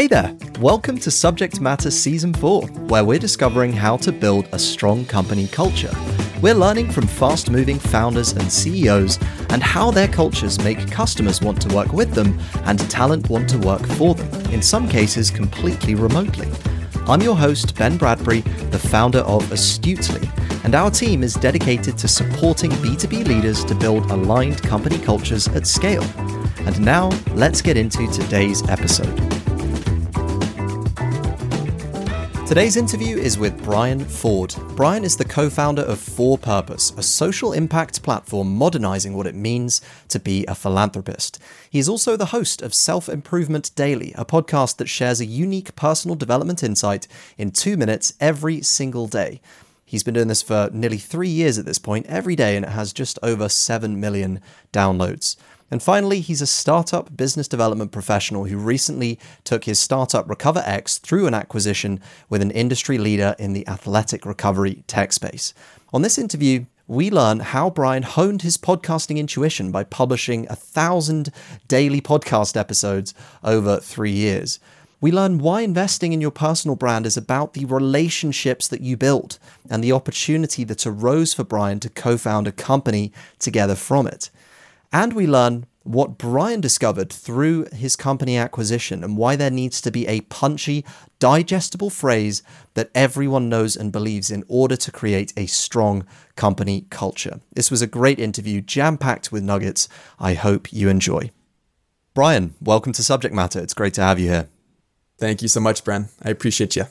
Hey there! Welcome to Subject Matter Season 4, where we're discovering how to build a strong company culture. We're learning from fast moving founders and CEOs and how their cultures make customers want to work with them and talent want to work for them, in some cases completely remotely. I'm your host, Ben Bradbury, the founder of Astutely, and our team is dedicated to supporting B2B leaders to build aligned company cultures at scale. And now, let's get into today's episode. Today's interview is with Brian Ford. Brian is the co founder of For Purpose, a social impact platform modernizing what it means to be a philanthropist. He is also the host of Self Improvement Daily, a podcast that shares a unique personal development insight in two minutes every single day. He's been doing this for nearly three years at this point, every day, and it has just over 7 million downloads. And finally, he's a startup business development professional who recently took his startup RecoverX through an acquisition with an industry leader in the athletic recovery tech space. On this interview, we learn how Brian honed his podcasting intuition by publishing a thousand daily podcast episodes over three years. We learn why investing in your personal brand is about the relationships that you built and the opportunity that arose for Brian to co found a company together from it. And we learn what Brian discovered through his company acquisition and why there needs to be a punchy, digestible phrase that everyone knows and believes in order to create a strong company culture. This was a great interview, jam packed with nuggets. I hope you enjoy. Brian, welcome to Subject Matter. It's great to have you here. Thank you so much, Ben. I appreciate you.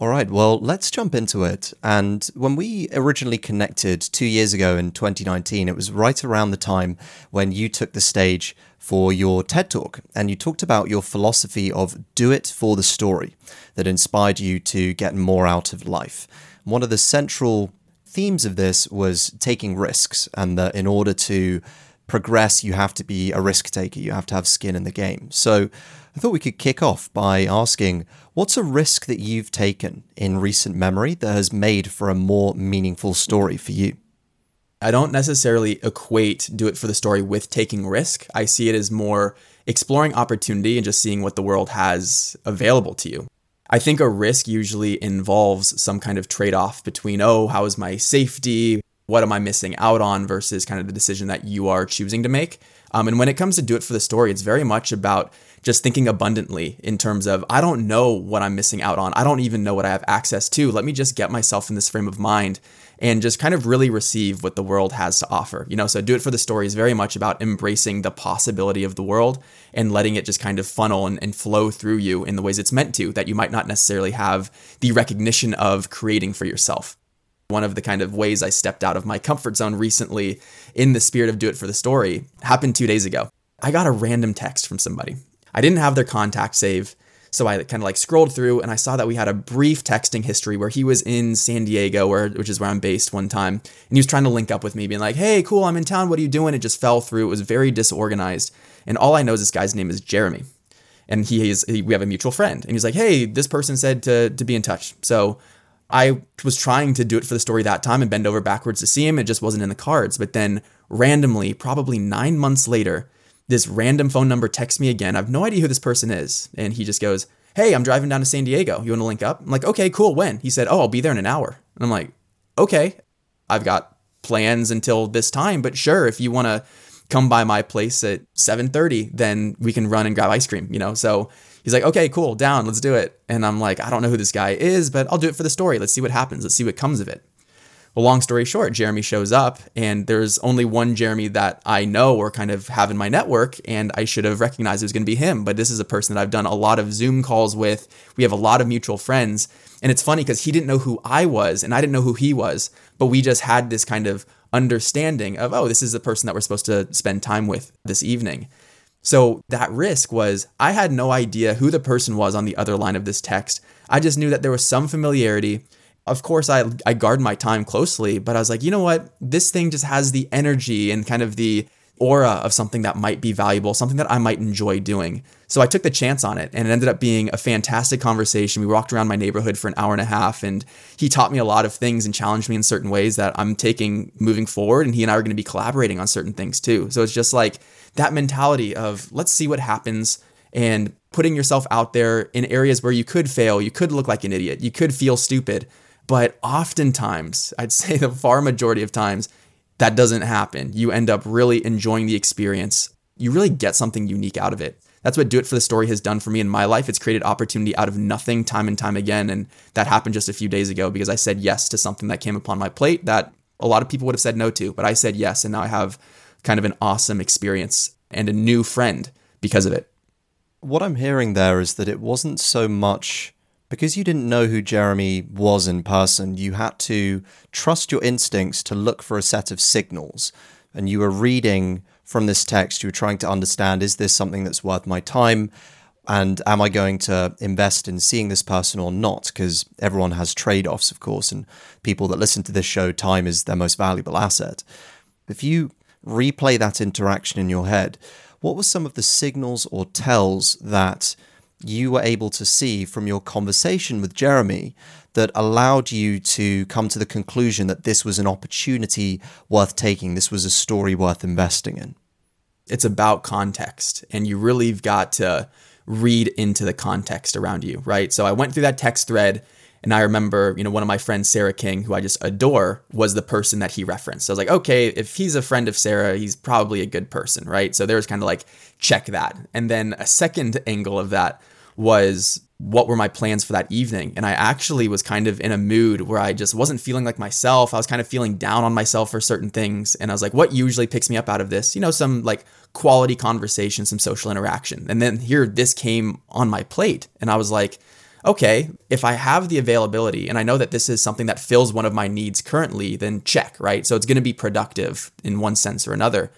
All right, well, let's jump into it. And when we originally connected two years ago in 2019, it was right around the time when you took the stage for your TED Talk and you talked about your philosophy of do it for the story that inspired you to get more out of life. One of the central themes of this was taking risks, and that in order to progress, you have to be a risk taker, you have to have skin in the game. So, I thought we could kick off by asking what's a risk that you've taken in recent memory that has made for a more meaningful story for you? I don't necessarily equate do it for the story with taking risk. I see it as more exploring opportunity and just seeing what the world has available to you. I think a risk usually involves some kind of trade off between, oh, how is my safety? What am I missing out on versus kind of the decision that you are choosing to make. Um, and when it comes to do it for the story, it's very much about just thinking abundantly in terms of I don't know what I'm missing out on. I don't even know what I have access to. Let me just get myself in this frame of mind and just kind of really receive what the world has to offer. You know, so do it for the story is very much about embracing the possibility of the world and letting it just kind of funnel and, and flow through you in the ways it's meant to that you might not necessarily have the recognition of creating for yourself. One of the kind of ways I stepped out of my comfort zone recently in the spirit of do it for the story happened two days ago. I got a random text from somebody. I didn't have their contact save. So I kind of like scrolled through and I saw that we had a brief texting history where he was in San Diego, where which is where I'm based one time, and he was trying to link up with me, being like, "Hey, cool, I'm in town. What are you doing?" It just fell through. It was very disorganized, and all I know is this guy's name is Jeremy, and he is he, we have a mutual friend, and he's like, "Hey, this person said to to be in touch." So I was trying to do it for the story that time and bend over backwards to see him. It just wasn't in the cards. But then randomly, probably nine months later, this random phone number texts me again. I have no idea who this person is. And he just goes, Hey, I'm driving down to San Diego. You want to link up? I'm like, Okay, cool. When? He said, Oh, I'll be there in an hour. And I'm like, Okay, I've got plans until this time, but sure, if you want to come by my place at 7:30, then we can run and grab ice cream, you know? So he's like, okay, cool, down, let's do it. And I'm like, I don't know who this guy is, but I'll do it for the story. Let's see what happens. Let's see what comes of it. Well, long story short, Jeremy shows up, and there's only one Jeremy that I know or kind of have in my network, and I should have recognized it was going to be him. But this is a person that I've done a lot of Zoom calls with. We have a lot of mutual friends. And it's funny because he didn't know who I was, and I didn't know who he was, but we just had this kind of understanding of, oh, this is the person that we're supposed to spend time with this evening. So that risk was I had no idea who the person was on the other line of this text. I just knew that there was some familiarity of course I I guard my time closely, but I was like, you know what? This thing just has the energy and kind of the aura of something that might be valuable, something that I might enjoy doing. So I took the chance on it and it ended up being a fantastic conversation. We walked around my neighborhood for an hour and a half and he taught me a lot of things and challenged me in certain ways that I'm taking moving forward and he and I are going to be collaborating on certain things too. So it's just like that mentality of let's see what happens and putting yourself out there in areas where you could fail, you could look like an idiot, you could feel stupid. But oftentimes, I'd say the far majority of times, that doesn't happen. You end up really enjoying the experience. You really get something unique out of it. That's what Do It for the Story has done for me in my life. It's created opportunity out of nothing time and time again. And that happened just a few days ago because I said yes to something that came upon my plate that a lot of people would have said no to, but I said yes. And now I have kind of an awesome experience and a new friend because of it. What I'm hearing there is that it wasn't so much because you didn't know who Jeremy was in person, you had to trust your instincts to look for a set of signals. And you were reading from this text, you were trying to understand is this something that's worth my time? And am I going to invest in seeing this person or not? Because everyone has trade offs, of course, and people that listen to this show, time is their most valuable asset. If you replay that interaction in your head, what were some of the signals or tells that you were able to see from your conversation with Jeremy that allowed you to come to the conclusion that this was an opportunity worth taking, this was a story worth investing in? It's about context, and you really have got to read into the context around you, right? So I went through that text thread and I remember, you know, one of my friends, Sarah King, who I just adore, was the person that he referenced. So I was like, okay, if he's a friend of Sarah, he's probably a good person, right? So there was kind of like, check that. And then a second angle of that was what were my plans for that evening? And I actually was kind of in a mood where I just wasn't feeling like myself. I was kind of feeling down on myself for certain things. And I was like, what usually picks me up out of this? You know, some like quality conversation, some social interaction. And then here, this came on my plate. And I was like, okay, if I have the availability and I know that this is something that fills one of my needs currently, then check, right? So it's going to be productive in one sense or another.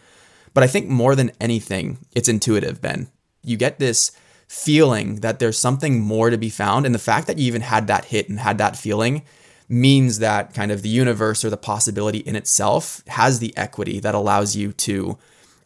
But I think more than anything, it's intuitive, Ben. You get this feeling that there's something more to be found. And the fact that you even had that hit and had that feeling means that kind of the universe or the possibility in itself has the equity that allows you to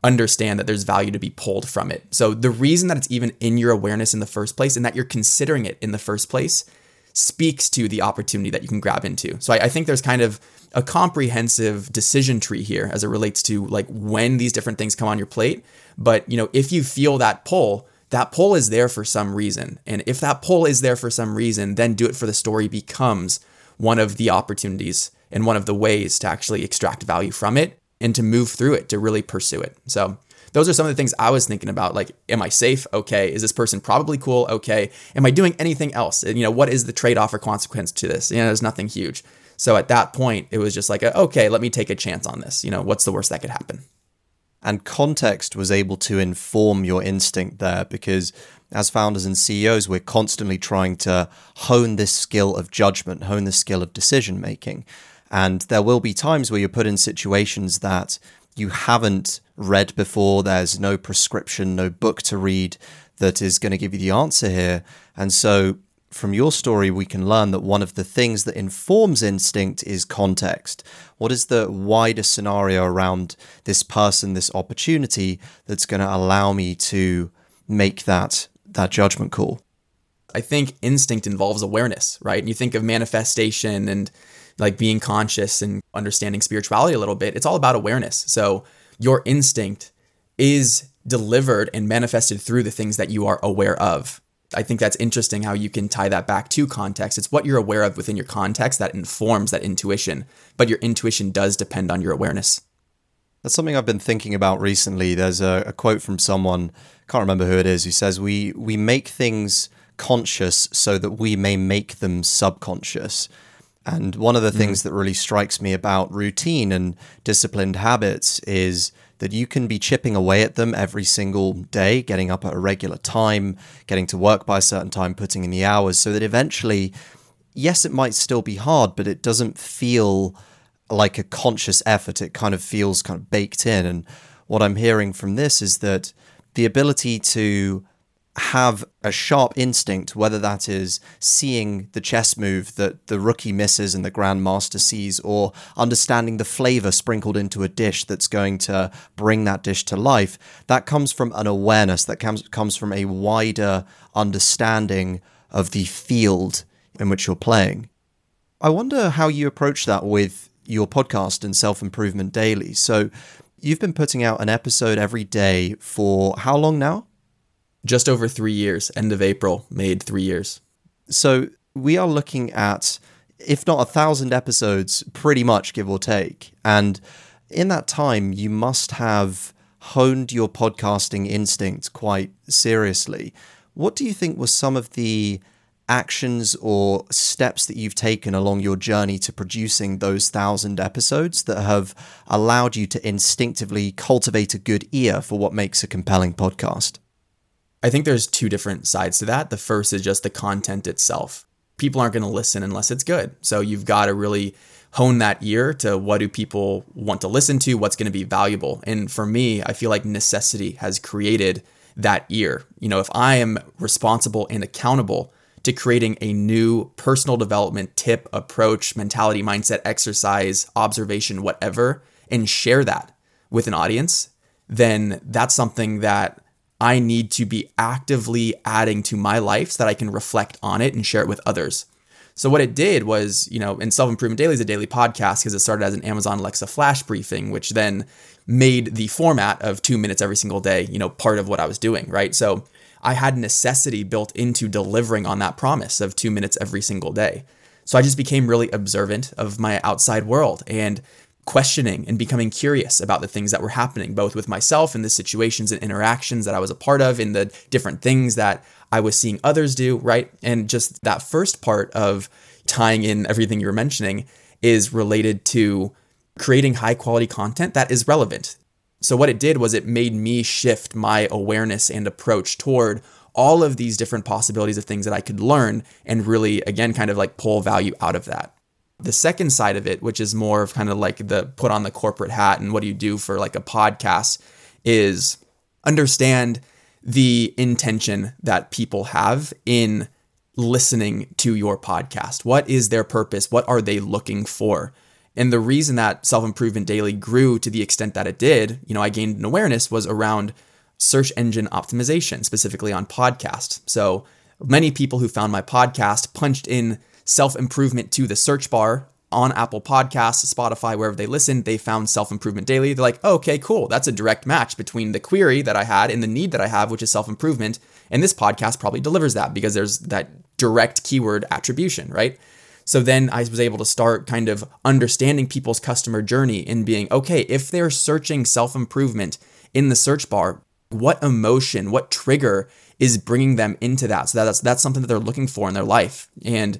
understand that there's value to be pulled from it. So the reason that it's even in your awareness in the first place and that you're considering it in the first place speaks to the opportunity that you can grab into. So I, I, think there's kind of a comprehensive decision tree here as it relates to like when these different things come on your plate. But you know, if you feel that pull, that pull is there for some reason. And if that pull is there for some reason, then do it for the story becomes one of the opportunities and one of the ways to actually extract value from it and to move through it to really pursue it. So those are some of the things I was thinking about. Like, am I safe? Okay. Is this person probably cool? Okay. Am I doing anything else? And, you know, what is the trade off or consequence to this? You know, there's nothing huge. So at that point, it was just like, a, okay, let me take a chance on this. You know, what's the worst that could happen? And context was able to inform your instinct there because as founders and CEOs, we're constantly trying to hone this skill of judgment, hone the skill of decision making. And there will be times where you're put in situations that you haven't read before. There's no prescription, no book to read that is going to give you the answer here. And so, from your story, we can learn that one of the things that informs instinct is context. What is the wider scenario around this person, this opportunity that's going to allow me to make that that judgment call? I think instinct involves awareness, right? And you think of manifestation and like being conscious and understanding spirituality a little bit, it's all about awareness. So your instinct is delivered and manifested through the things that you are aware of. I think that's interesting how you can tie that back to context. It's what you're aware of within your context that informs that intuition, but your intuition does depend on your awareness. That's something I've been thinking about recently. There's a, a quote from someone, can't remember who it is, who says we we make things conscious so that we may make them subconscious. And one of the mm. things that really strikes me about routine and disciplined habits is that you can be chipping away at them every single day, getting up at a regular time, getting to work by a certain time, putting in the hours, so that eventually, yes, it might still be hard, but it doesn't feel like a conscious effort. It kind of feels kind of baked in. And what I'm hearing from this is that the ability to have a sharp instinct, whether that is seeing the chess move that the rookie misses and the grandmaster sees, or understanding the flavor sprinkled into a dish that's going to bring that dish to life, that comes from an awareness, that comes, comes from a wider understanding of the field in which you're playing. I wonder how you approach that with your podcast and Self Improvement Daily. So, you've been putting out an episode every day for how long now? Just over three years. End of April, made three years. So we are looking at, if not a thousand episodes, pretty much give or take. And in that time, you must have honed your podcasting instinct quite seriously. What do you think were some of the actions or steps that you've taken along your journey to producing those thousand episodes that have allowed you to instinctively cultivate a good ear for what makes a compelling podcast? I think there's two different sides to that. The first is just the content itself. People aren't going to listen unless it's good. So you've got to really hone that ear to what do people want to listen to, what's going to be valuable. And for me, I feel like necessity has created that ear. You know, if I am responsible and accountable to creating a new personal development tip, approach, mentality, mindset, exercise, observation, whatever, and share that with an audience, then that's something that I need to be actively adding to my life so that I can reflect on it and share it with others. So what it did was, you know, and Self Improvement Daily is a daily podcast because it started as an Amazon Alexa flash briefing, which then made the format of two minutes every single day, you know, part of what I was doing, right? So I had necessity built into delivering on that promise of two minutes every single day. So I just became really observant of my outside world and questioning and becoming curious about the things that were happening, both with myself and the situations and interactions that I was a part of, in the different things that I was seeing others do, right? And just that first part of tying in everything you were mentioning is related to creating high quality content that is relevant. So, what it did was it made me shift my awareness and approach toward all of these different possibilities of things that I could learn and really, again, kind of like pull value out of that. The second side of it, which is more of kind of like the put on the corporate hat and what do you do for like a podcast, is understand the intention that people have in listening to your podcast. What is their purpose? What are they looking for? And the reason that Self Improvement Daily grew to the extent that it did, you know, I gained an awareness was around search engine optimization, specifically on podcast. So many people who found my podcast punched in self improvement to the search bar on Apple Podcasts, Spotify, wherever they listen, they found Self Improvement Daily. They're like, oh, okay, cool. That's a direct match between the query that I had and the need that I have, which is self improvement. And this podcast probably delivers that because there's that direct keyword attribution, right? So then I was able to start kind of understanding people's customer journey and being, okay, if they're searching self improvement in the search bar, what emotion, what trigger is bringing them into that? So that's, that's something that they're looking for in their life. And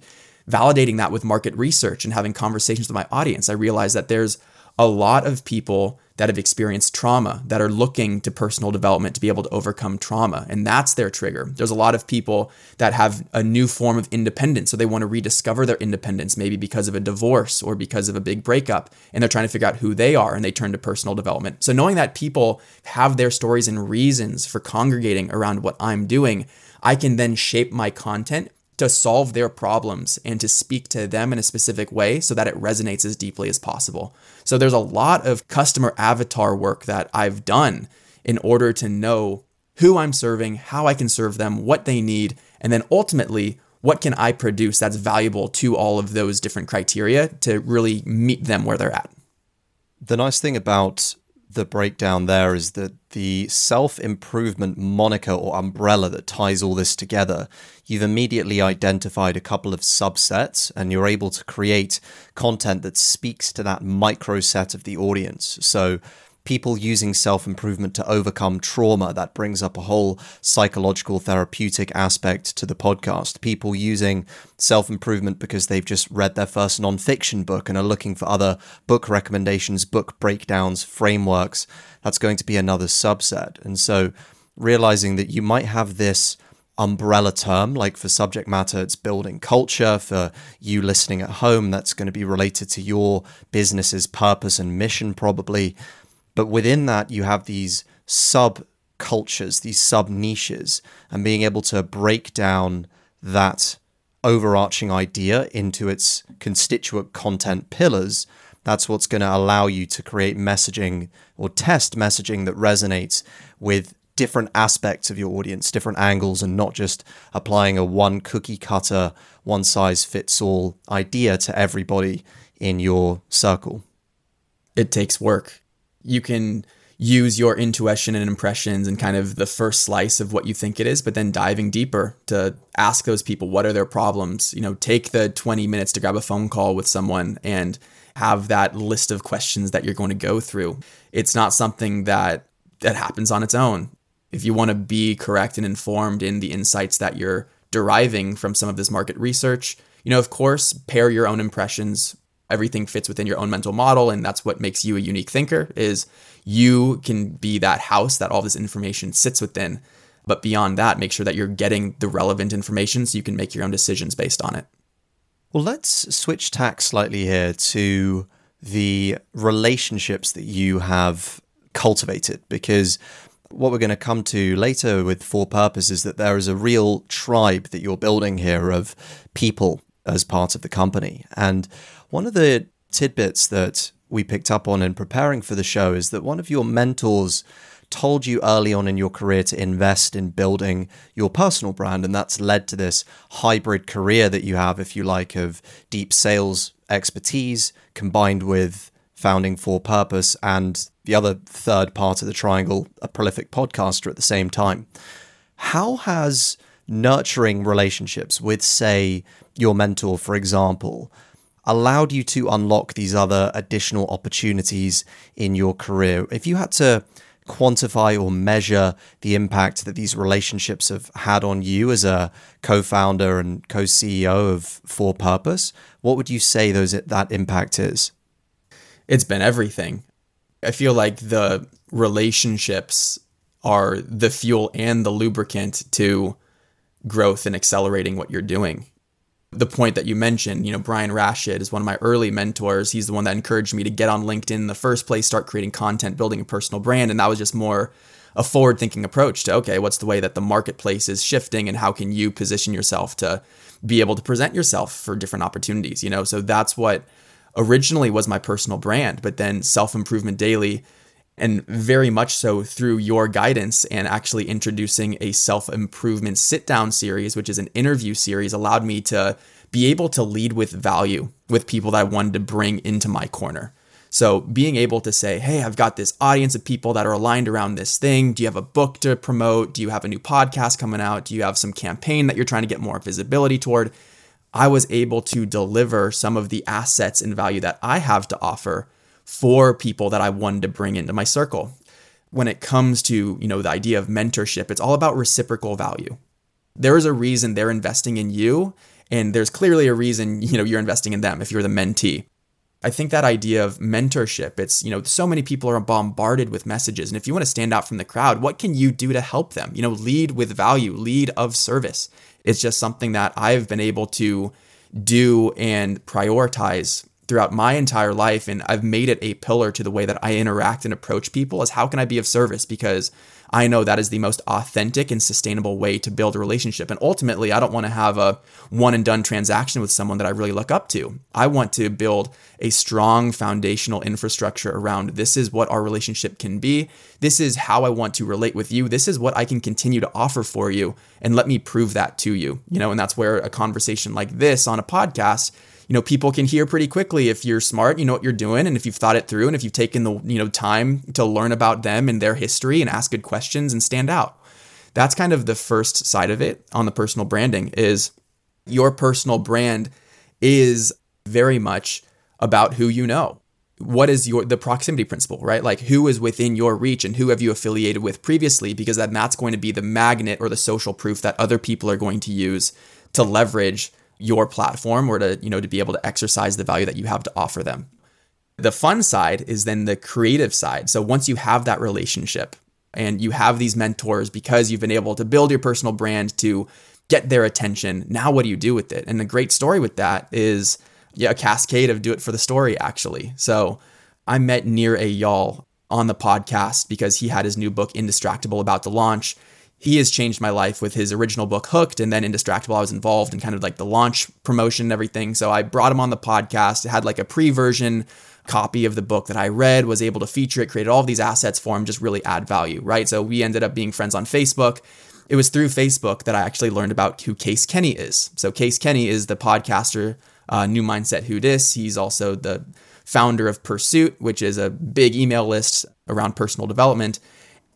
validating that with market research and having conversations with my audience, I realized that there's a lot of people that have experienced trauma that are looking to personal development to be able to overcome trauma. And that's their trigger. There's a lot of people that have a new form of independence. So they want to rediscover their independence, maybe because of a divorce or because of a big breakup. And they're trying to figure out who they are and they turn to personal development. So knowing that people have their stories and reasons for congregating around what I'm doing, I can then shape my content to solve their problems and to speak to them in a specific way so that it resonates as deeply as possible. So there's a lot of customer avatar work that I've done in order to know who I'm serving, how I can serve them, what they need, and then ultimately, what can I produce that's valuable to all of those different criteria to really meet them where they're at. The nice thing about the breakdown there is that the self improvement moniker or umbrella that ties all this together, you've immediately identified a couple of subsets and you're able to create content that speaks to that micro set of the audience. So, people using self improvement to overcome trauma. That brings up a whole psychological therapeutic aspect to the podcast. People using self improvement because they've just read their first nonfiction book and are looking for other book recommendations, book breakdowns, frameworks. That's going to be another subset. And so realizing that you might have this umbrella term. Like for subject matter, it's building culture. For you listening at home, that's going to be related to your business's purpose and mission, probably. But within that, you have these sub cultures, these sub niches, and being able to break down that overarching idea into its constituent content pillars. That's what's going to allow you to create messaging or test messaging that resonates with different aspects of your audience, different angles, and not just applying a one cookie cutter, one size fits all idea to everybody in your circle. It takes work you can use your intuition and impressions and kind of the first slice of what you think it is, but then diving deeper to ask those people what are their problems. You know, take the 20 minutes to grab a phone call with someone and have that list of questions that you're going to go through. It's not something that that happens on its own. If you want to be correct and informed in the insights that you're deriving from some of this market research, you know, of course, pair your own impressions everything fits within your own mental model and that's what makes you a unique thinker is you can be that house that all this information sits within. But beyond that make sure that you're getting the relevant information so you can make your own decisions based on it. Well let's switch tack slightly here to the relationships that you have cultivated because what we're going to come to later with For Purpose is that there is a real tribe that you're building here of people as part of the company. And one of the tidbits that we picked up on in preparing for the show is that one of your mentors told you early on in your career to invest in building your personal brand. And that's led to this hybrid career that you have, if you like, of deep sales expertise combined with founding for purpose and the other third part of the triangle, a prolific podcaster at the same time. How has nurturing relationships with, say, your mentor, for example, allowed you to unlock these other additional opportunities in your career? If you had to quantify or measure the impact that these relationships have had on you as a co-founder and co-CEO of For Purpose, what would you say those that impact is? It's been everything. I feel like the relationships are the fuel and the lubricant to growth and accelerating what you're doing the point that you mentioned, you know, Brian Rashid is one of my early mentors. He's the one that encouraged me to get on LinkedIn in the first place, start creating content, building a personal brand. And that was just more a forward thinking approach to, okay, what's the way that the marketplace is shifting and how can you position yourself to be able to present yourself for different opportunities, you know? So that's what originally was my personal brand, but then self improvement daily and very much so through your guidance and actually introducing a self improvement sit down series, which is an interview series, allowed me to be able to lead with value with people that I wanted to bring into my corner. So being able to say, hey, I've got this audience of people that are aligned around this thing. Do you have a book to promote? Do you have a new podcast coming out? Do you have some campaign that you're trying to get more visibility toward? I was able to deliver some of the assets and value that I have to offer for people that I wanted to bring into my circle. When it comes to, you know, the idea of mentorship, it's all about reciprocal value. There is a reason they're investing in you, and there's clearly a reason, you know, you're investing in them if you're the mentee. I think that idea of mentorship, it's, you know, so many people are bombarded with messages. And if you want to stand out from the crowd, what can you do to help them? You know, lead with value, lead of service. It's just something that I've been able to do and prioritize throughout my entire life and I've made it a pillar to the way that I interact and approach people is how can I be of service because I know that is the most authentic and sustainable way to build a relationship. And ultimately, I don't want to have a one and done transaction with someone that I really look up to. I want to build a strong foundational infrastructure around this is what our relationship can be. This is how I want to relate with you. This is what I can continue to offer for you. And let me prove that to you. You know, and that's where a conversation like this on a podcast you know people can hear pretty quickly if you're smart you know what you're doing and if you've thought it through and if you've taken the you know time to learn about them and their history and ask good questions and stand out. That's kind of the first side of it on the personal branding is your personal brand is very much about who you know. What is your the proximity principle right? Like who is within your reach and who have you affiliated with previously? Because then that's going to be the magnet or the social proof that other people are going to use to leverage your platform or to, you know, to be able to exercise the value that you have to offer them. The fun side is then the creative side. So once you have that relationship and you have these mentors because you've been able to build your personal brand to get their attention, now what do you do with it? And the great story with that is yeah, a cascade of do it for the story actually. So I met Nir Eyal on the podcast because he had his new book Indistractable about to launch he has changed my life with his original book Hooked and then Indistractable. I was involved in kind of like the launch promotion and everything. So I brought him on the podcast. It had like a pre-version copy of the book that I read, was able to feature it, created all these assets for him, just really add value, right? So we ended up being friends on Facebook. It was through Facebook that I actually learned about who Case Kenny is. So Case Kenny is the podcaster, uh, New Mindset Who Dis. He's also the founder of PRSUIT, which is a big email list around personal development.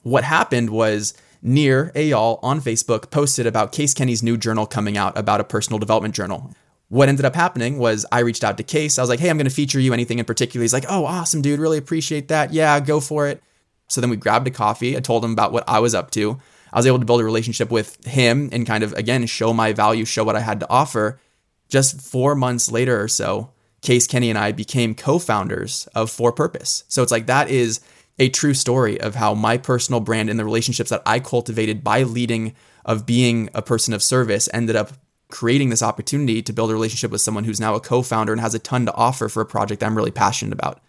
What happened was Nir Eyal on Facebook posted about Case Kenny's new journal coming out about a personal development journal. What ended up happening was I reached out to Case. I was like, hey, I'm going to feature you. Anything in particular? He's like, oh, awesome, dude. Really appreciate that. Yeah, go for it. So then we grabbed a coffee. I told him about what I was up to. I was able to build a relationship with him and kind of, again, show my value, show what I had to offer. Just four months later or so, Case Kenny and I became co founders of For Purpose. So it's like that is a true story of how my personal brand and the relationships that I cultivated by leading, of being a person of service, ended up creating this opportunity to build a relationship with someone who's now a co founder and has a ton to offer for a project I'm really passionate about.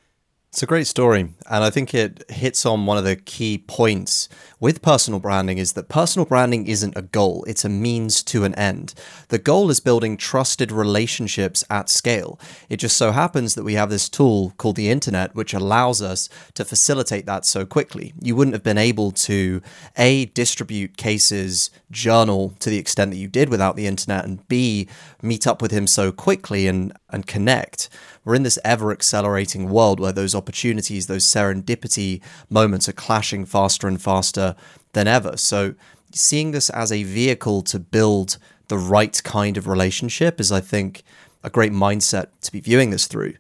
It's a great story. And I think it hits on one of the key points with personal branding is that personal branding isn't a goal, it's a means to an end. The goal is building trusted relationships at scale. It just so happens that we have this tool called the internet, which allows us to facilitate that so quickly. You wouldn't have been able to A, distribute Case's, journal to the extent that you did without the internet, and B, meet up with him so quickly and, and connect we're in this ever accelerating world where those opportunities, those serendipity moments are clashing faster and faster than ever. So, seeing this as a vehicle to build the right kind of relationship is, I think, a great mindset to be viewing this through.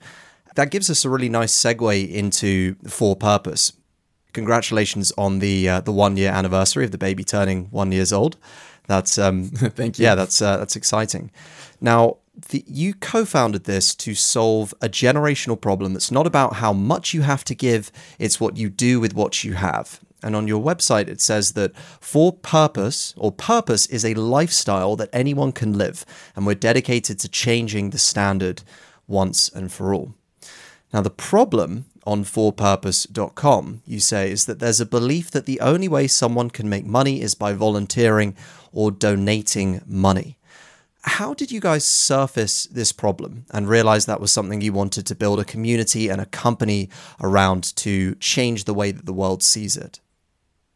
That gives us a really nice segue into For Purpose. Congratulations on the uh, the one year anniversary of the baby turning one years old. That's um, thank you. Yeah, that's uh, that's exciting. Now, the, you co founded this to solve a generational problem that's not about how much you have to give, it's what you do with what you have. And on your website, it says that for purpose, or purpose is a lifestyle that anyone can live, and we're dedicated to changing the standard once and for all. Now, the problem on forpurpose.com, you say, is that there's a belief that the only way someone can make money is by volunteering or donating money. How did you guys surface this problem and realize that was something you wanted to build a community and a company around to change the way that the world sees it?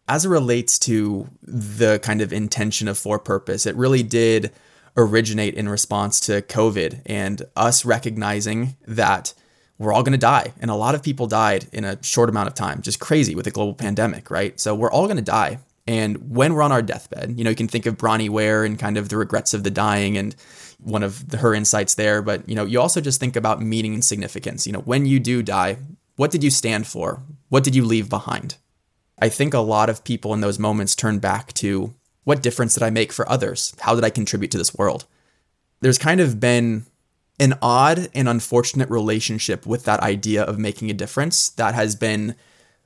As it relates to the kind of intention of For Purpose, it really did originate in response to COVID and us recognizing that we're all going to die. And a lot of people died in a short amount of time, just crazy with a global pandemic, right? So we're all going to die. And when we're on our deathbed, you know, you can think of Bronnie Ware and kind of the regrets of the dying and one of the, her insights there. But, you know, you also just think about meaning and significance. You know, when you do die, what did you stand for? What did you leave behind? I think a lot of people in those moments turn back to what difference did I make for others? How did I contribute to this world? There's kind of been an odd and unfortunate relationship with that idea of making a difference that has been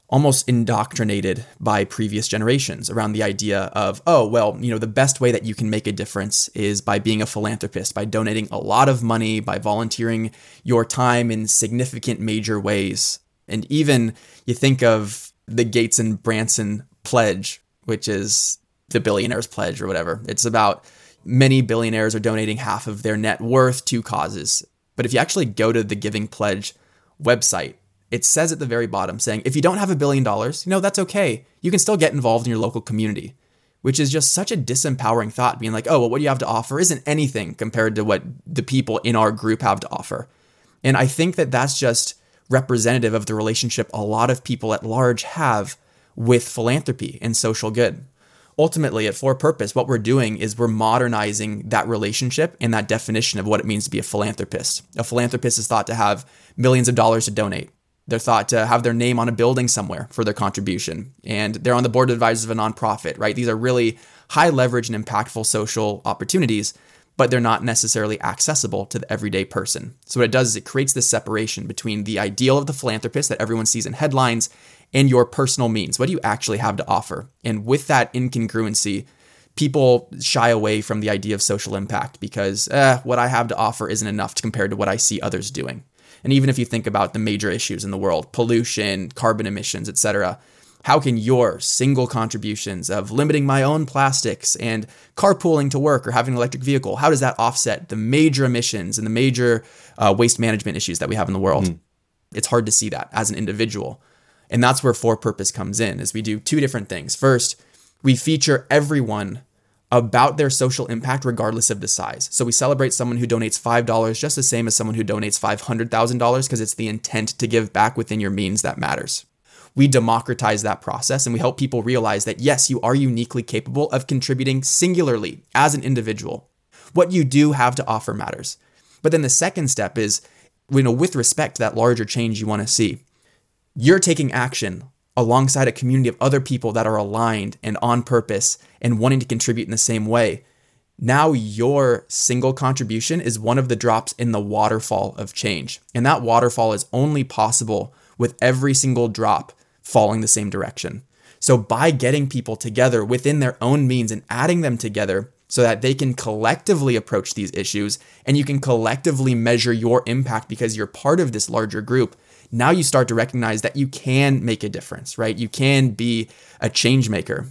almost indoctrinated by previous generations around the idea of, oh, well, you know, the best way that you can make a difference is by being a philanthropist, by donating a lot of money, by volunteering your time in significant major ways. And even you think of the Gates and Branson pledge, which is the billionaire's pledge or whatever. It's about many billionaires are donating half of their net worth to causes. But if you actually go to the Giving Pledge website, it says at the very bottom saying, if you don't have a billion dollars, you know, that's okay. You can still get involved in your local community, which is just such a disempowering thought, being like, oh, well, what you have to offer isn't anything compared to what the people in our group have to offer. And I think that that's just representative of the relationship a lot of people at large have with philanthropy and social good. Ultimately, at For Purpose, what we're doing is we're modernizing that relationship and that definition of what it means to be a philanthropist. A philanthropist is thought to have millions of dollars to donate. They're thought to have their name on a building somewhere for their contribution. And they're on the board of advisors of a nonprofit, right? These are really high leverage and impactful social opportunities, but they're not necessarily accessible to the everyday person. So, what it does is it creates this separation between the ideal of the philanthropist that everyone sees in headlines and your personal means. What do you actually have to offer? And with that incongruency, people shy away from the idea of social impact because eh, what I have to offer isn't enough compared to what I see others doing. And even if you think about the major issues in the world, pollution, carbon emissions, etc., how can your single contributions of limiting my own plastics and carpooling to work or having an electric vehicle, how does that offset the major emissions and the major uh, waste management issues that we have in the world? Mm. It's hard to see that as an individual. And that's where For Purpose comes in, is we do two different things. First, we feature everyone about their social impact regardless of the size. So we celebrate someone who donates $5 just the same as someone who donates $500,000 because it's the intent to give back within your means that matters. We democratize that process and we help people realize that yes, you are uniquely capable of contributing singularly as an individual. What you do have to offer matters. But then the second step is, you know, with respect to that larger change you want to see, you're taking action alongside a community of other people that are aligned and on purpose and wanting to contribute in the same way, now your single contribution is one of the drops in the waterfall of change. And that waterfall is only possible with every single drop falling the same direction. So, by getting people together within their own means and adding them together so that they can collectively approach these issues and you can collectively measure your impact because you're part of this larger group, now you start to recognize that you can make a difference, right? You can be a change maker.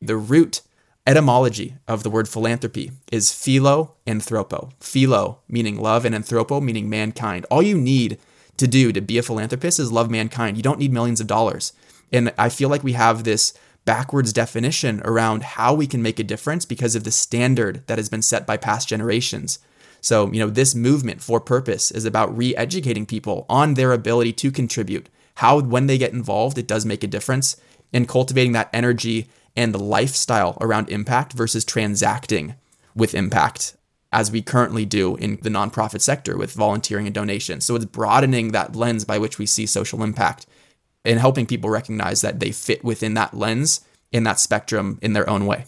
The root etymology of the word philanthropy is philo anthropo. Philo meaning love and anthropo meaning mankind. All you need to do to be a philanthropist is love mankind. You don't need millions of dollars. And I feel like we have this backwards definition around how we can make a difference because of the standard that has been set by past generations. So, you know, this movement for purpose is about re educating people on their ability to contribute, how, when they get involved, it does make a difference, and cultivating that energy and lifestyle around impact versus transacting with impact as we currently do in the nonprofit sector with volunteering and donations. So it's broadening that lens by which we see social impact and helping people recognize that they fit within that lens in that spectrum in their own way.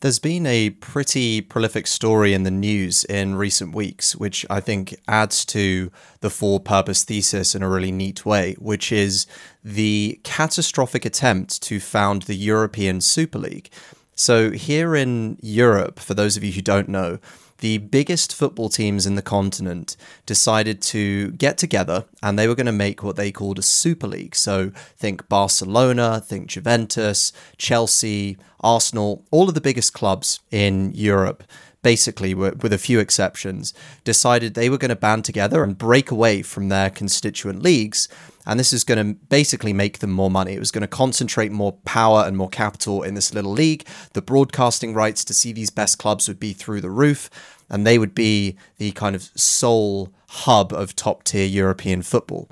There's been a pretty prolific story in the news in recent weeks, which I think adds to the for purpose thesis in a really neat way, which is the catastrophic attempt to found the European Super League. So, here in Europe, for those of you who don't know, the biggest football teams in the continent decided to get together and they were going to make what they called a Super League. So think Barcelona, think Juventus, Chelsea, Arsenal, all of the biggest clubs in Europe basically, with a few exceptions, decided they were going to band together and break away from their constituent leagues. And this is going to basically make them more money. It was going to concentrate more power and more capital in this little league. The broadcasting rights to see these best clubs would be through the roof, and they would be the kind of sole hub of top tier European football.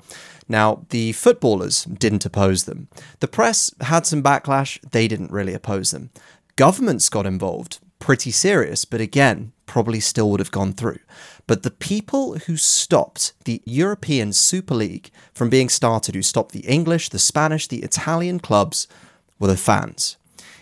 Now, the footballers didn't oppose them. The press had some backlash, they didn't really oppose them. Governments got involved pretty serious, but again, probably still would have gone through. But the people who stopped the European Super League from being started, who stopped the English, the Spanish, the Italian clubs, were the fans.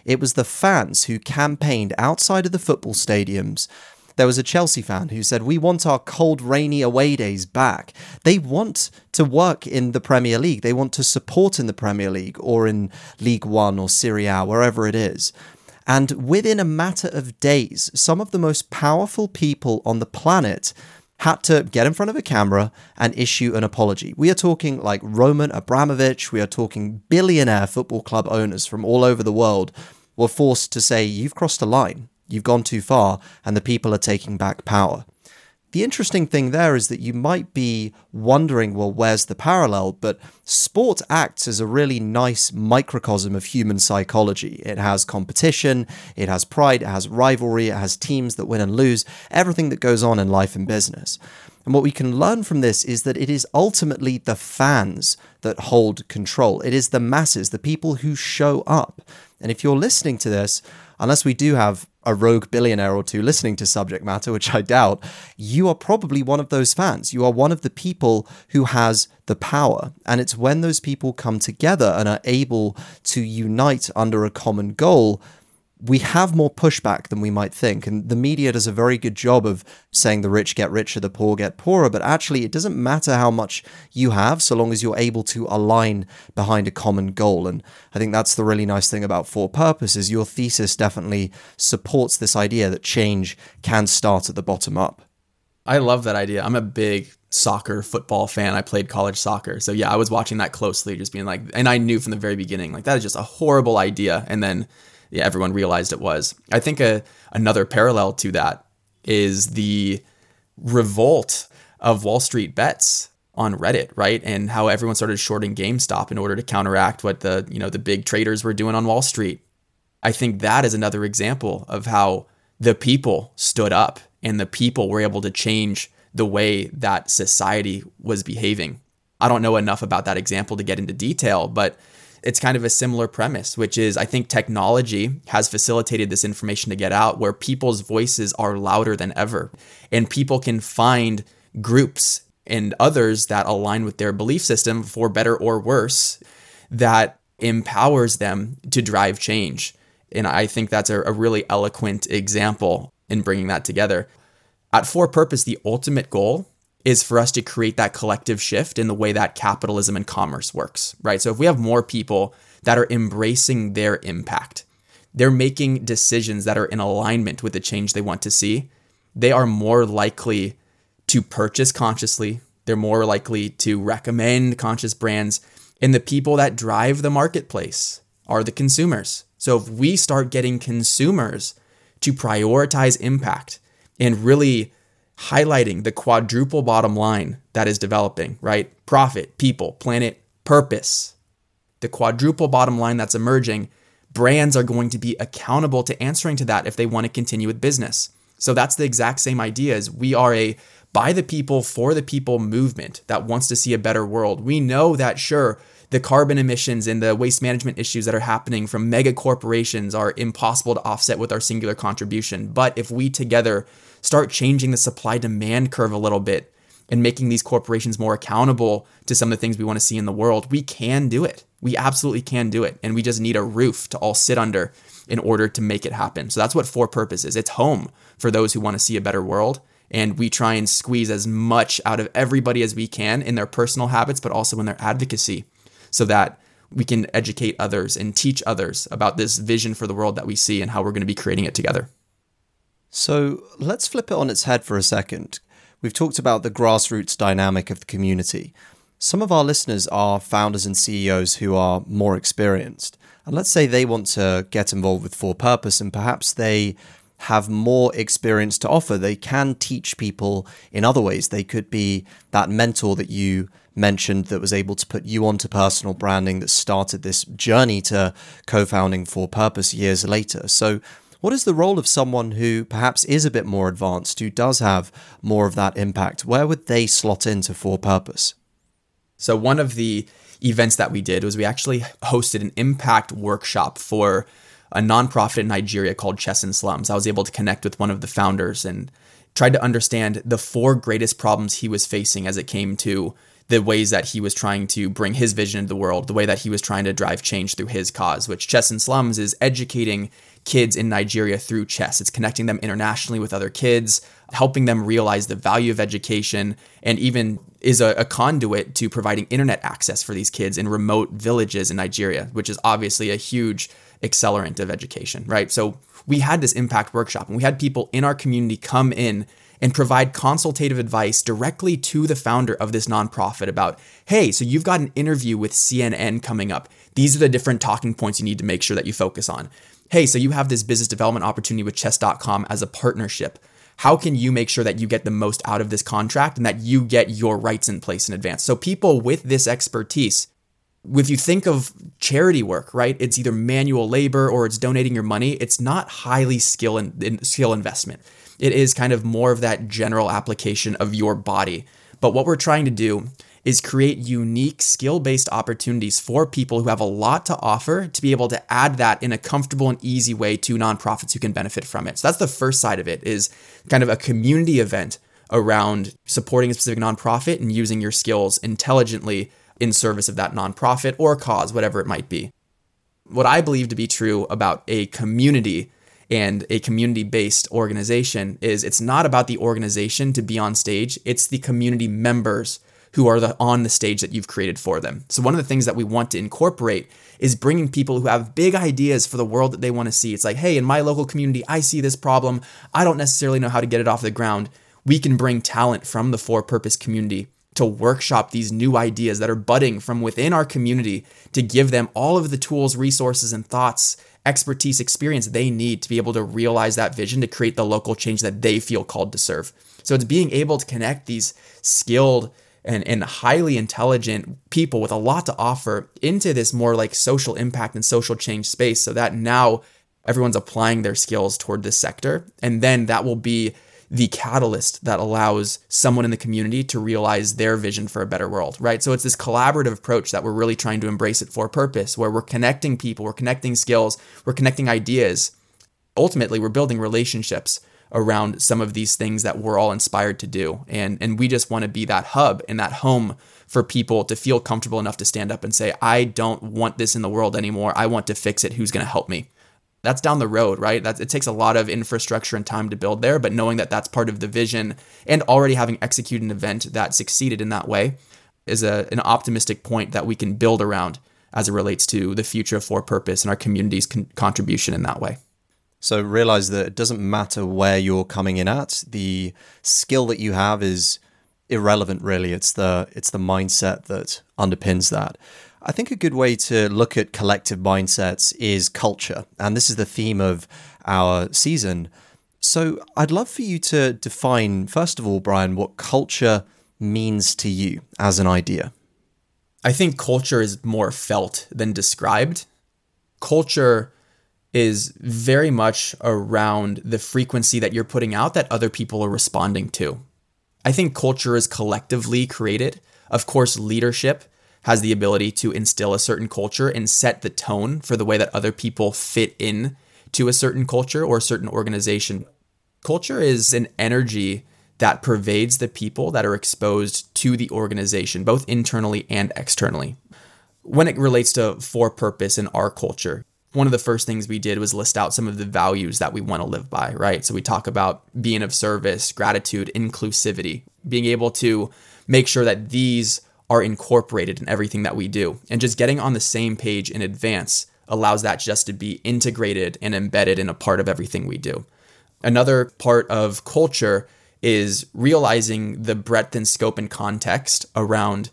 It was the fans who campaigned outside of the football stadiums. There was a Chelsea fan who said, We want our cold, rainy away days back. They want to work in the Premier League. They want to support in the Premier League or in League One or Serie A, wherever it is. And within a matter of days, some of the most powerful people on the planet had to get in front of a camera and issue an apology. We are talking like Roman Abramovich, we are talking billionaire football club owners from all over the world were forced to say, You've crossed a line, you've gone too far, and the people are taking back power. The interesting thing there is that you might be wondering, well, where's the parallel? But sport acts as a really nice microcosm of human psychology. It has competition, it has pride, it has rivalry, it has teams that win and lose, everything that goes on in life and business. And what we can learn from this is that it is ultimately the fans that hold control. It is the masses, the people who show up. And if you're listening to this, unless we do have a rogue billionaire or two listening to subject matter, which I doubt, you are probably one of those fans. You are one of the people who has the power. And it's when those people come together and are able to unite under a common goal we have more pushback than we might think. And the media does a very good job of saying the rich get richer, the poor get poorer. But actually, it doesn't matter how much you have so long as you're able to align behind a common goal. And I think that's the really nice thing about For Purposes. your thesis definitely supports this idea that change can start at the bottom up. I love that idea. I'm a big soccer football fan. I played college soccer. So yeah, I was watching that closely, just being like, and I knew from the very beginning, like that is just a horrible idea. And then yeah, everyone realized it was. I think a, another parallel to that is the revolt of Wall Street bets on Reddit, right? And how everyone started shorting GameStop in order to counteract what the, you know, the big traders were doing on Wall Street. I think that is another example of how the people stood up and the people were able to change the way that society was behaving. I don't know enough about that example to get into detail, but it's kind of a similar premise, which is I think technology has facilitated this information to get out where people's voices are louder than ever. And people can find groups and others that align with their belief system for better or worse that empowers them to drive change. And I think that's a, a really eloquent example in bringing that together. At For Purpose, the ultimate goal is for us to create that collective shift in the way that capitalism and commerce works, right? So if we have more people that are embracing their impact, they're making decisions that are in alignment with the change they want to see, they are more likely to purchase consciously, they're more likely to recommend conscious brands, and the people that drive the marketplace are the consumers. So if we start getting consumers to prioritize impact and really highlighting the quadruple bottom line that is developing, right? Profit, people, planet, purpose. The quadruple bottom line that's emerging, brands are going to be accountable to answering to that if they want to continue with business. So that's the exact same idea as we are a by the people for the people movement that wants to see a better world. We know that sure the carbon emissions and the waste management issues that are happening from mega corporations are impossible to offset with our singular contribution. But if we together start changing the supply demand curve a little bit and making these corporations more accountable to some of the things we want to see in the world, we can do it. We absolutely can do it. And we just need a roof to all sit under in order to make it happen. So that's what For Purpose is. It's home for those who want to see a better world. And we try and squeeze as much out of everybody as we can in their personal habits, but also in their advocacy so that we can educate others and teach others about this vision for the world that we see and how we're going to be creating it together. So let's flip it on its head for a second. We've talked about the grassroots dynamic of the community. Some of our listeners are founders and CEOs who are more experienced. And let's say they want to get involved with For Purpose and perhaps they have more experience to offer. They can teach people in other ways. They could be that mentor that you mentioned that was able to put you onto personal branding that started this journey to co founding for purpose years later. So, what is the role of someone who perhaps is a bit more advanced, who does have more of that impact? Where would they slot into for purpose? So, one of the events that we did was we actually hosted an impact workshop for a nonprofit in Nigeria called Chess in Slums. I was able to connect with one of the founders and tried to understand the four greatest problems he was facing as it came to the ways that he was trying to bring his vision into the world, the way that he was trying to drive change through his cause, which Chess in Slums is educating kids in Nigeria through chess. It's connecting them internationally with other kids, helping them realize the value of education, and even is a, a, conduit to providing internet access for these kids in remote villages in Nigeria, which is obviously a huge accelerant of education, right? So we had this impact workshop and we had people in our community come in and provide consultative advice directly to the founder of this nonprofit about, hey, so you've got an interview with CNN coming up. These are the different talking points you need to make sure that you focus on. Hey, so you have this business development opportunity with chess.com as a partnership. How can you make sure that you get the most out of this contract and that you get your rights in place in advance? So, people with this expertise, if you think of charity work, right, it's either manual labor or it's donating your money. It's not highly skill in, skill investment. It is kind of more of that general application of your body. But what we're trying to do is create unique skill based opportunities for people who have a lot to offer to be able to add that in a comfortable and easy way to nonprofits who can benefit from it. So that's the first side of it is kind of a community event around supporting a specific nonprofit and using your skills intelligently in service of that nonprofit or cause, whatever it might be. What I believe to be true about a community and a community based organization is it's not about the organization to be on stage, it's the community members who are the, on the stage that you've created for them. So, one of the things that we want to incorporate is bringing people who have big ideas for the world that they want to see. It's like, hey, in my local community, I see this problem. I don't necessarily know how to get it off the ground. We can bring talent from the for purpose community to workshop these new ideas that are budding from within our community to give them all of the tools, resources, and thoughts expertise, experience they need to be able to realize that vision to create the local change that they feel called to serve. So it's being able to connect these skilled and, and highly intelligent people with a lot to offer into this more like social impact and social change space so that now everyone's applying their skills toward this sector. And then that will be the catalyst that allows someone in the community to realize their vision for a better world, right? So it's this collaborative approach that we're really trying to embrace it for purpose, where we're connecting people, we're connecting skills, we're connecting ideas. Ultimately, we're building relationships around some of these things that we're all inspired to do. And and we just want to be that hub and that home for people to feel comfortable enough to stand up and say, I don't want this in the world anymore. I want to fix it. Who's going to help me? That's down the road, right? That it takes a lot of infrastructure and time to build there, but knowing that that's part of the vision and already having executed an event that succeeded in that way is a, an optimistic point that we can build around as it relates to the future of for purpose and our community's con- contribution in that way. So realize that it doesn't matter where you're coming in at. The skill that you have is irrelevant really. It's the it's the mindset that underpins that. I think a good way to look at collective mindsets is culture. And this is the theme of our season. So I'd love for you to define, first of all, Brian, what culture means to you as an idea. I think culture is more felt than described. Culture is very much around the frequency that you're putting out that other people are responding to. I think culture is collectively created. Of course, leadership has the ability to instill a certain culture and set the tone for the way that other people fit in to a certain culture or a certain organization. Culture is an energy that pervades the people that are exposed to the organization, both internally and externally. When it relates to for purpose in our culture, one of the first things we did was list out some of the values that we want to live by, right? So we talk about being of service, gratitude, inclusivity, being able to make sure that these are incorporated in everything that we do. And just getting on the same page in advance allows that just to be integrated and embedded in a part of everything we do. Another part of culture is realizing the breadth and scope and context around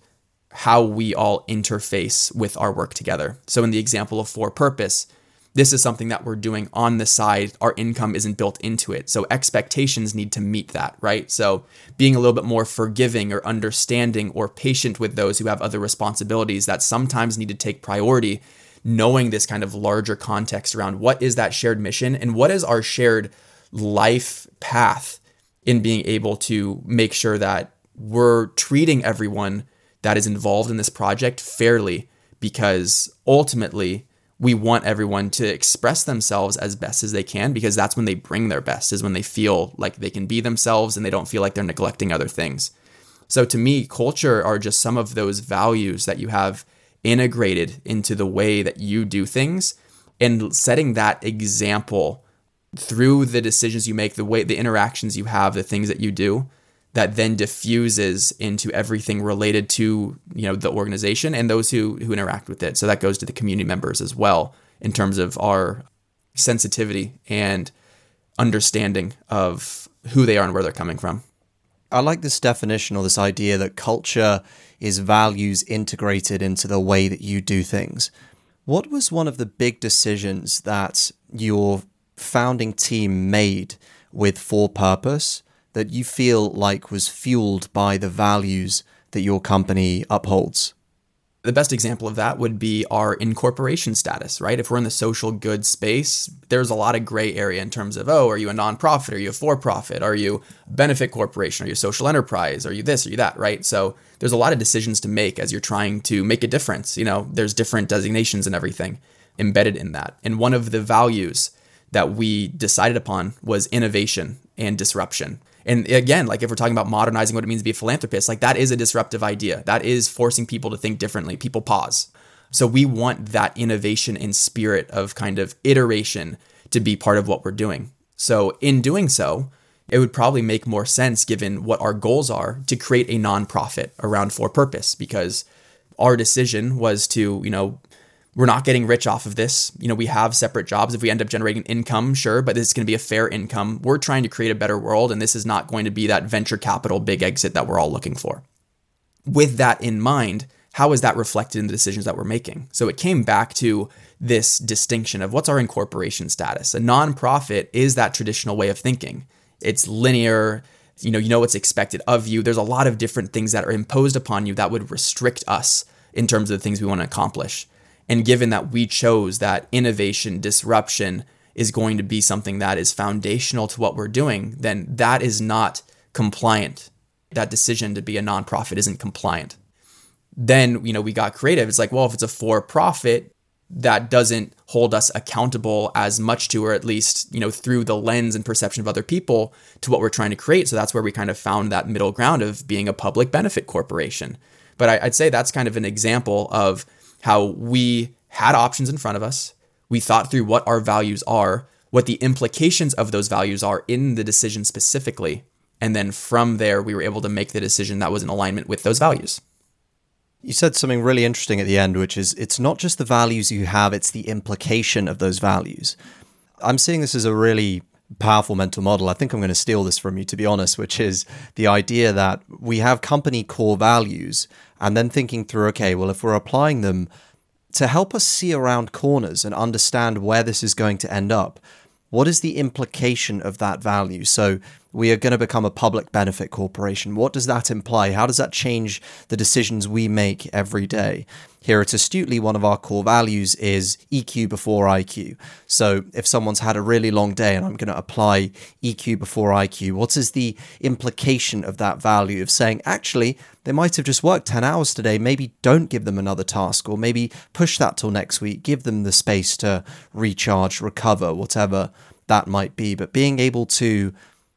how we all interface with our work together. So, in the example of for purpose, this is something that we're doing on the side. Our income isn't built into it. So, expectations need to meet that, right? So, being a little bit more forgiving or understanding or patient with those who have other responsibilities that sometimes need to take priority, knowing this kind of larger context around what is that shared mission and what is our shared life path in being able to make sure that we're treating everyone that is involved in this project fairly because ultimately we want everyone to express themselves as best as they can because that's when they bring their best is when they feel like they can be themselves and they don't feel like they're neglecting other things. So to me, culture are just some of those values that you have integrated into the way that you do things and setting that example through the decisions you make, the way the interactions you have, the things that you do that then diffuses into everything related to you know the organization and those who who interact with it. So that goes to the community members as well in terms of our sensitivity and understanding of who they are and where they're coming from. I like this definition or this idea that culture is values integrated into the way that you do things. What was one of the big decisions that your founding team made with For Purpose that you feel like was fueled by the values that your company upholds? The best example of that would be our incorporation status, right? If we're in the social good space, there's a lot of gray area in terms of, oh, are you a nonprofit? Are you a for profit? Are you a benefit corporation? Are you a social enterprise? Are you this? Are you that? Right? So there's a lot of decisions to make as you're trying to make a difference. You know, there's different designations and everything embedded in that. And one of the values that we decided upon was innovation and disruption. And again, like if we're talking about modernizing what it means to be a philanthropist, like that is a disruptive idea. That is forcing people to think differently. People pause. So we want that innovation and spirit of kind of iteration to be part of what we're doing. So in doing so, it would probably make more sense given what our goals are to create a nonprofit around for purpose because our decision was to, you know, we're not getting rich off of this. You know, we have separate jobs. If we end up generating income, sure, but this is going to be a fair income. We're trying to create a better world, and this is not going to be that venture capital big exit that we're all looking for. With that in mind, how is that reflected in the decisions that we're making? So it came back to this distinction of what's our incorporation status. A nonprofit is that traditional way of thinking. It's linear, you know, you know what's expected of you. There's a lot of different things that are imposed upon you that would restrict us in terms of the things we want to accomplish. And given that we chose that innovation, disruption, is going to be something that is foundational to what we're doing, then that is not compliant. That decision to be a nonprofit isn't compliant. Then, you know, we got creative. It's like, well, if it's a for profit, that doesn't hold us accountable as much to, or at least, you know, through the lens and perception of other people to what we're trying to create. So that's where we kind of found that middle ground of being a public benefit corporation. But I, would say that's kind of an example of how we had options in front of us. We thought through what our values are, what the implications of those values are in the decision specifically. And then from there, we were able to make the decision that was in alignment with those values. You said something really interesting at the end, which is it's not just the values you have, it's the implication of those values. I'm seeing this as a really powerful mental model. I think I'm going to steal this from you, to be honest, which is the idea that we have company core values and then thinking through, okay, well, if we're applying them to help us see around corners and understand where this is going to end up, what is the implication of that value? So, we are going to become a public benefit corporation. What does that imply? How does that change the decisions we make every day? Here at Astutely, one of our core values is EQ before IQ. So if someone's had a really long day and I'm going to apply EQ before IQ, what is the implication of that value of saying, actually, they might have just worked 10 hours today. Maybe don't give them another task, or maybe push that till next week. Give them the space to recharge, recover, whatever that might be. But being able to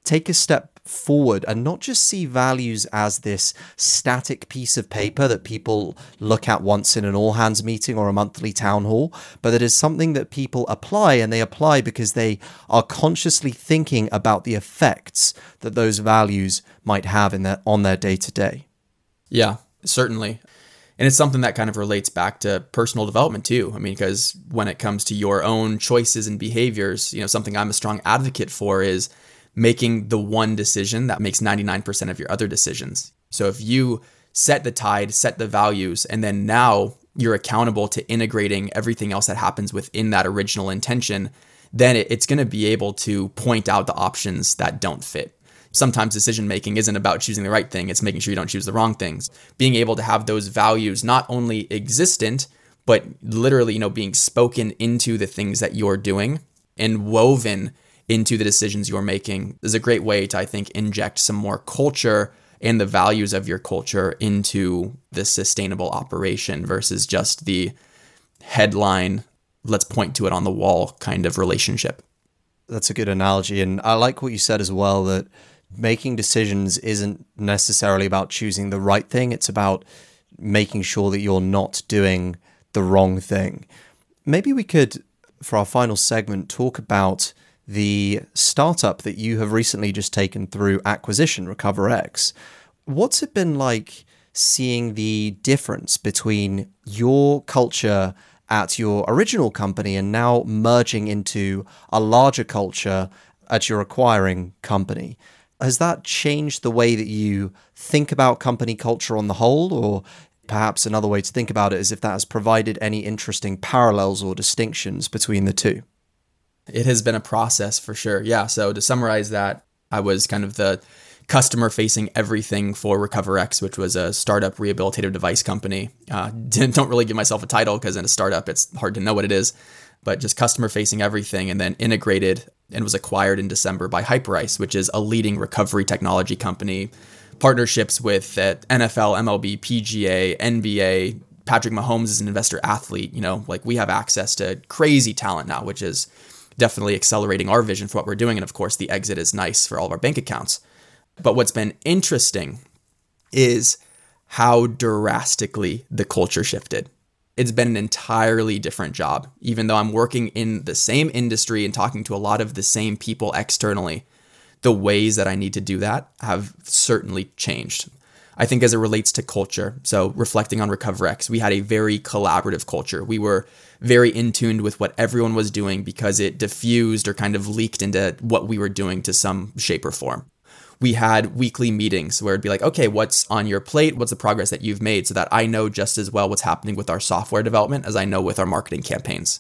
take a step forward and not just see values as this static piece of paper that people look at once in an all hands meeting or a monthly town hall, but that is something that people apply and they apply because they are consciously thinking about the effects that those values might have in their on their day to day. Yeah, certainly. And it's something that kind of relates back to personal development too. I mean, because when it comes to your own choices and behaviors, you know, something I'm a strong advocate for is making the one decision that makes 99% of your other decisions. So if you set the tide, set the values, and then now you're accountable to integrating everything else that happens within that original intention, then it's going to be able to point out the options that don't fit. Sometimes decision making isn't about choosing the right thing, it's making sure you don't choose the wrong things. Being able to have those values not only existent, but literally, you know, being spoken into the things that you're doing and woven into the decisions you're making is a great way to, I think, inject some more culture and the values of your culture into the sustainable operation versus just the headline, let's point to it on the wall kind of relationship. That's a good analogy. And I like what you said as well that making decisions isn't necessarily about choosing the right thing, it's about making sure that you're not doing the wrong thing. Maybe we could, for our final segment, talk about the startup that you have recently just taken through acquisition, RecoverX. What's it been like seeing the difference between your culture at your original company and now merging into a larger culture at your acquiring company? Has that changed the way that you think about company culture on the whole, or perhaps another way to think about it is if that has provided any interesting parallels or distinctions between the two? It has been a process for sure. Yeah. So to summarize that, I was kind of the customer facing everything for RecoverX, which was a startup rehabilitative device company. Uh, don't really give myself a title because in a startup, it's hard to know what it is, but just customer facing everything and then integrated and was acquired in December by Hyperice, which is a leading recovery technology company. Partnerships with uh, NFL, MLB, PGA, NBA. Patrick Mahomes is an investor athlete. You know, like we have access to crazy talent now, which is definitely accelerating our vision for what we're doing. And of course, the exit is nice for all of our bank accounts. But what's been interesting is how drastically the culture shifted. It's been an entirely different job. Even though I'm working in the same industry and talking to a lot of the same people externally, the ways that I need to do that have certainly changed. I think as it relates to culture, so reflecting on RecoverX, we had a very collaborative culture. We were very in tuned with what everyone was doing because it diffused or kind of leaked into what we were doing to some shape or form. We had weekly meetings where it'd be like, okay, what's on your plate? What's the progress that you've made so that I know just as well what's happening with our software development as I know with our marketing campaigns.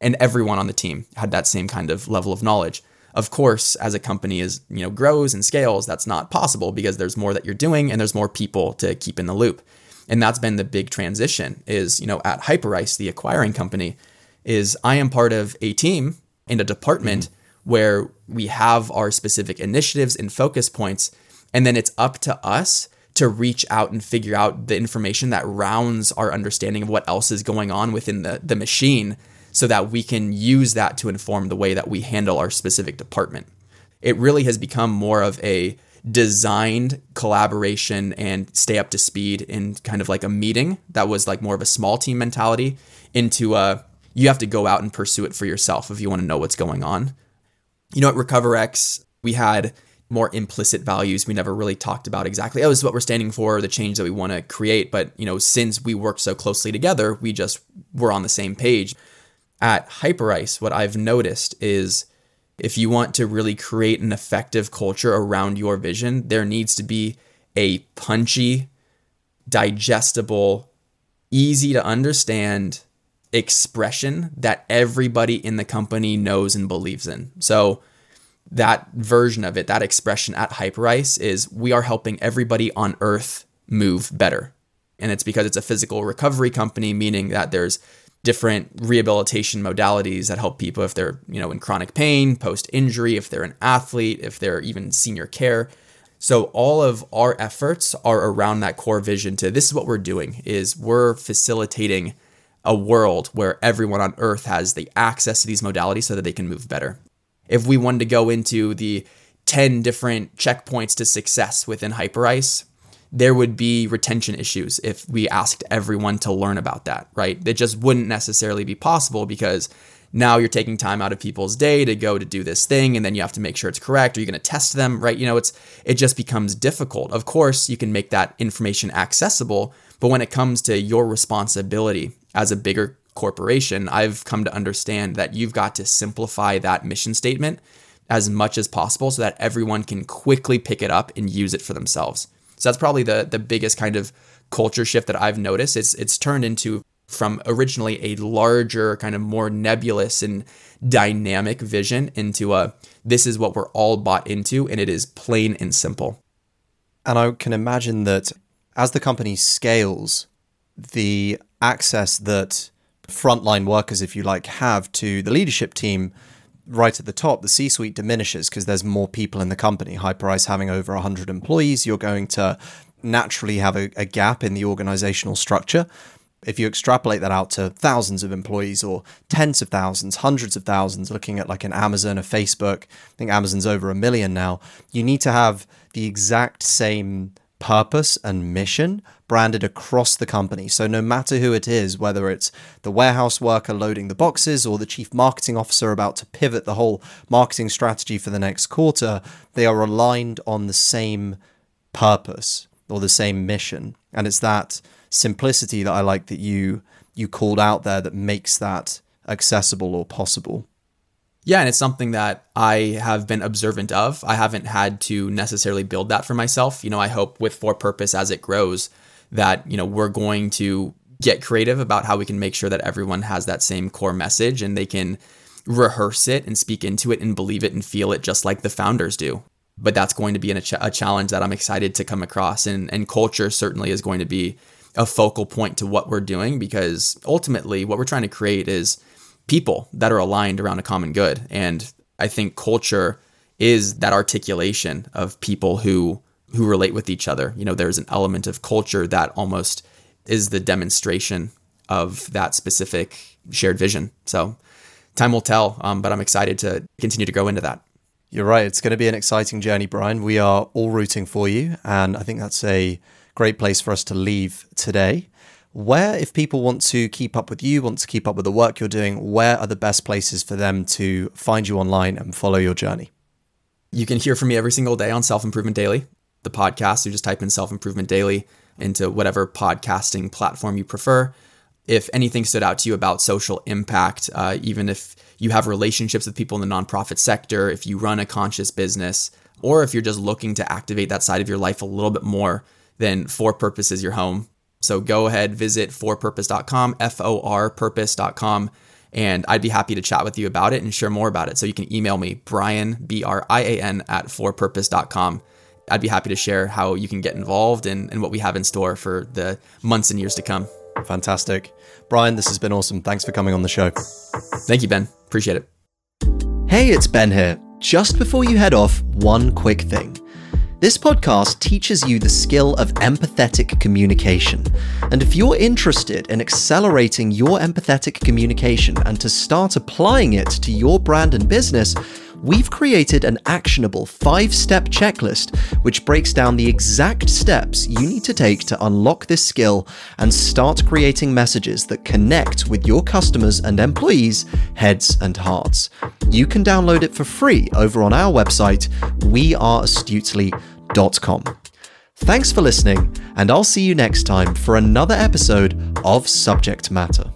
And everyone on the team had that same kind of level of knowledge. Of course, as a company is, you know, grows and scales, that's not possible because there's more that you're doing and there's more people to keep in the loop and that's been the big transition is you know at hyperice the acquiring company is i am part of a team in a department mm-hmm. where we have our specific initiatives and focus points. And then it's up to us to reach out and figure out the information that rounds our understanding of what else is going on within the, the machine so that we can use that to inform the way that we handle our specific department. It really has become more of a designed collaboration and stay up to speed in kind of like a meeting that was like more of a small team mentality into a you have to go out and pursue it for yourself if you want to know what's going on. You know, at RecoverX, we had more implicit values we never really talked about exactly. Oh, this is what we're standing for, the change that we want to create. But, you know, since we work so closely together, we just were on the same page. At Hyperice, what I've noticed is if you want to really create an effective culture around your vision, there needs to be a punchy, digestible, easy to understand expression that everybody in the company knows and believes in. So, that version of it, that expression at Hyperice is we are helping everybody on earth move better. And it's because it's a physical recovery company, meaning that there's different rehabilitation modalities that help people if they're, you know, in chronic pain, post injury, if they're an athlete, if they're even senior care. So all of our efforts are around that core vision to this is what we're doing is we're facilitating a world where everyone on earth has the access to these modalities so that they can move better. If we wanted to go into the 10 different checkpoints to success within Hyperice, there would be retention issues if we asked everyone to learn about that, right? It just wouldn't necessarily be possible because now you're taking time out of people's day to go to do this thing and then you have to make sure it's correct. Are you going to test them, right? You know, it's it just becomes difficult. Of course, you can make that information accessible, but when it comes to your responsibility as a bigger corporation, I've come to understand that you've got to simplify that mission statement as much as possible so that everyone can quickly pick it up and use it for themselves. So that's probably the the biggest kind of culture shift that I've noticed. It's it's turned into from originally a larger kind of more nebulous and dynamic vision into a this is what we're all bought into and it is plain and simple. And I can imagine that as the company scales, the access that frontline workers, if you like, have to the leadership team right at the top, the C suite diminishes because there's more people in the company. Hyperice having over 100 employees, you're going to naturally have a, a, gap in the organizational structure. If you extrapolate that out to thousands of employees or tens of thousands, hundreds of thousands, looking at like an Amazon, a Facebook, I think Amazon's over a million now, you need to have the exact same purpose and mission branded across the company. So no matter who it is, whether it's the warehouse worker loading the boxes or the chief marketing officer about to pivot the whole marketing strategy for the next quarter, they are aligned on the same purpose or the same mission. And it's that simplicity that I like that you you called out there that makes that accessible or possible. Yeah, and it's something that I have been observant of. I haven't had to necessarily build that for myself. You know, I hope with For Purpose as it grows that, you know, we're going to get creative about how we can make sure that everyone has that same core message and they can rehearse it and speak into it and believe it and feel it just like the founders do. But that's going to be a, ch- a challenge that I'm excited to come across. And, and culture certainly is going to be a focal point to what we're doing because ultimately what we're trying to create is people that are aligned around a common good. And I think culture is that articulation of people who who relate with each other. You know, there's an element of culture that almost is the demonstration of that specific shared vision. So time will tell, um, but I'm excited to continue to grow into that. You're right. It's going to be an exciting journey, Brian. We are all rooting for you. And I think that's a great place for us to leave today. Where, if people want to keep up with you, want to keep up with the work you're doing, where are the best places for them to find you online and follow your journey? You can hear from me every single day on Self Improvement Daily, the podcast. You just type in Self Improvement Daily into whatever podcasting platform you prefer. If anything stood out to you about social impact, uh, even if you have relationships with people in the nonprofit sector, if you run a conscious business, or if you're just looking to activate that side of your life a little bit more, then For Purpose is your home. So go ahead, visit forpurpose.com, F O R purpose.com, and I'd be happy to chat with you about it and share more about it. So you can email me, Brian, B R I A N, at forpurpose.com. I'd be happy to share how you can get involved and, and what we have in store for the months and years to come. Fantastic. Brian, this has been awesome. Thanks for coming on the show. Thank you, Ben. Appreciate it. Hey, it's Ben here. Just before you head off, one quick thing. This podcast teaches you the skill of empathetic communication. And if you're interested in accelerating your empathetic communication and to start applying it to your brand and business, we've created an actionable five step checklist which breaks down the exact steps you need to take to unlock this skill and start creating messages that connect with your customers and employees' heads and hearts. You can download it for free over on our website, weareastutely.com. Thanks for listening, and I'll see you next time for another episode of Subject Matter.